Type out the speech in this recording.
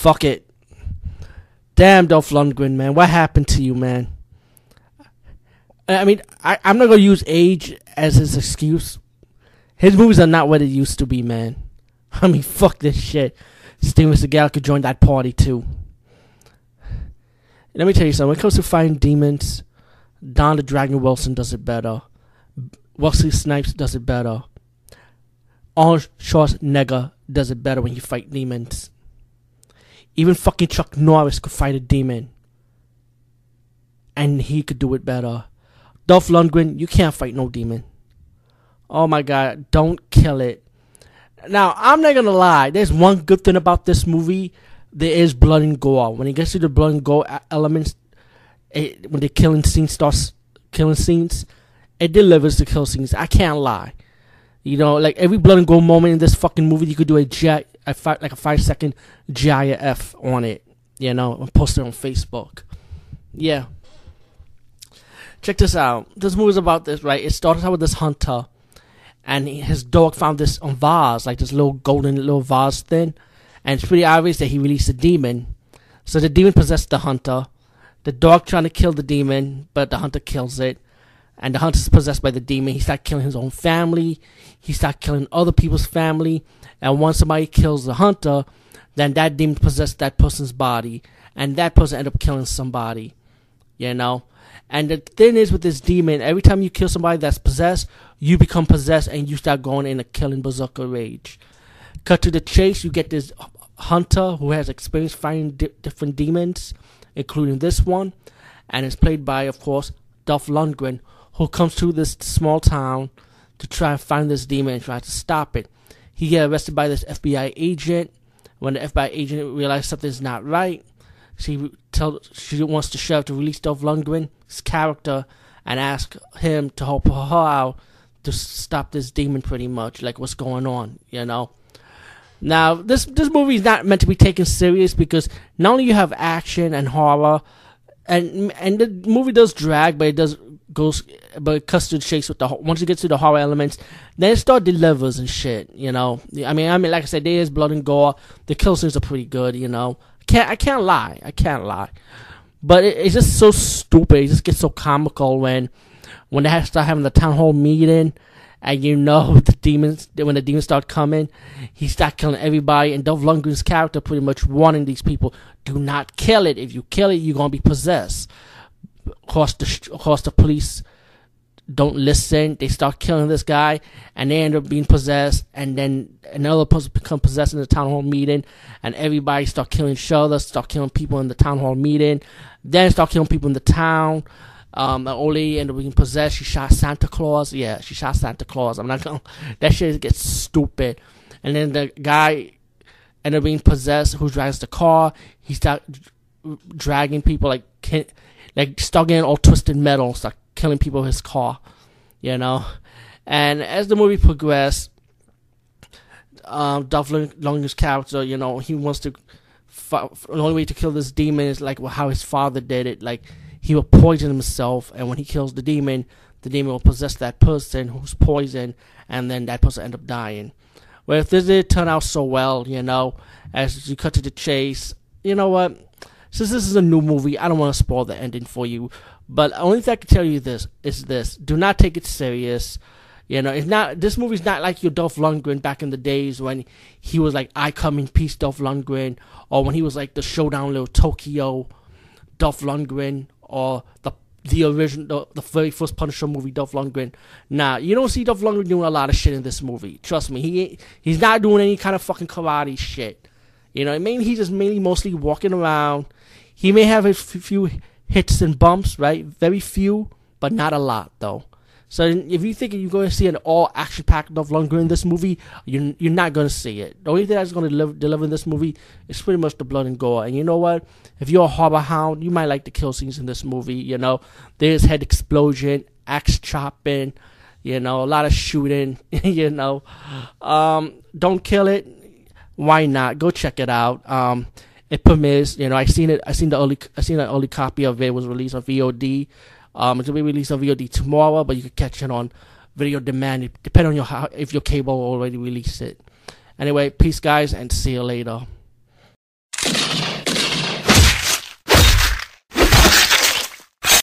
Fuck it. Damn, Dolph Lundgren, man. What happened to you, man? I mean, I, I'm not gonna use age as his excuse. His movies are not what it used to be, man. I mean, fuck this shit. Steven Seagal could join that party too. Let me tell you something. When it comes to fighting demons, Don the Dragon Wilson does it better. Wesley Snipes does it better. Arnold Schwarzenegger does it better when you fight demons. Even fucking Chuck Norris could fight a demon. And he could do it better. Dolph Lundgren, you can't fight no demon. Oh my god, don't kill it. Now, I'm not gonna lie, there's one good thing about this movie. There is blood and gore. When it gets to the blood and gore elements, it, when the killing scene starts killing scenes, it delivers the kill scenes. I can't lie. You know, like every blood and gore moment in this fucking movie, you could do a, G- a five, like a five second GIF on it. You know, and post it on Facebook. Yeah. Check this out. This movie's about this, right? It starts out with this hunter, and he, his dog found this on vase, like this little golden little vase thing, and it's pretty obvious that he released a demon. So the demon possessed the hunter. The dog trying to kill the demon, but the hunter kills it. And the hunter's possessed by the demon. He starts killing his own family. He starts killing other people's family. And once somebody kills the hunter, then that demon possesses that person's body, and that person end up killing somebody. You know. And the thing is with this demon, every time you kill somebody that's possessed, you become possessed and you start going in a killing berserker rage. Cut to the chase, you get this hunter who has experience fighting di- different demons, including this one, and is played by, of course, Dolph Lundgren, who comes to this small town to try and find this demon and try to stop it. He gets arrested by this FBI agent. When the FBI agent realizes something's not right, she tell she wants the sheriff to release Dolph Lundgren's character and ask him to help her out to stop this demon. Pretty much, like what's going on, you know. Now, this this movie is not meant to be taken serious because not only you have action and horror, and and the movie does drag, but it does goes, but custard shakes with the once it gets to the horror elements, then start the delivers and shit. You know, I mean, I mean, like I said, there is blood and gore. The kill scenes are pretty good. You know, can't I can't lie, I can't lie, but it, it's just so stupid. It just gets so comical when when they start having the town hall meeting. And you know the demons when the demons start coming, he start killing everybody. And Dolph Lundgren's character pretty much warning these people: do not kill it. If you kill it, you're gonna be possessed. Of course, the of the police don't listen. They start killing this guy, and they end up being possessed. And then another person become possessed in the town hall meeting, and everybody start killing each other, start killing people in the town hall meeting. Then start killing people in the town. Um, the old lady ended up being possessed. She shot Santa Claus. Yeah, she shot Santa Claus. I'm not gonna. That shit gets stupid. And then the guy ended up being possessed. Who drives the car? He start dragging people like like stuck in all twisted metal, start killing people with his car. You know, and as the movie progressed, um, Dolph Lundgren's character, you know, he wants to. the only way to kill this demon is like how his father did it. Like he will poison himself, and when he kills the demon, the demon will possess that person who's poisoned, and then that person end up dying. Well, if this didn't turn out so well, you know, as you cut to the chase, you know what? Since this is a new movie, I don't want to spoil the ending for you. But the only thing I can tell you this is this: do not take it serious. You know, it's not. This movie's not like your Dolph Lundgren back in the days when he was like "I come in peace," Dolph Lundgren, or when he was like the Showdown Little Tokyo, Dolph Lundgren, or the the original, the, the very first Punisher movie, Dolph Lundgren. Nah, you don't see Dolph Lundgren doing a lot of shit in this movie. Trust me, he he's not doing any kind of fucking karate shit. You know, I mean, he's just mainly mostly walking around. He may have a few hits and bumps, right? Very few, but not a lot though. So if you think you're going to see an all action packed Dolph Lundgren in this movie, you're you're not going to see it. The only thing that's going to deliver, deliver in this movie is pretty much the blood and gore. And you know what? If you're a horror hound, you might like the kill scenes in this movie. You know, there's head explosion, axe chopping, you know, a lot of shooting. you know, um, don't kill it. Why not? Go check it out. Um, it premieres. You know, I seen it. I seen the early. I seen the early copy of it was released on VOD. Um, it's gonna be released on VOD tomorrow, but you can catch it on video demand, depending on your how, if your cable already released it. Anyway, peace, guys, and see you later.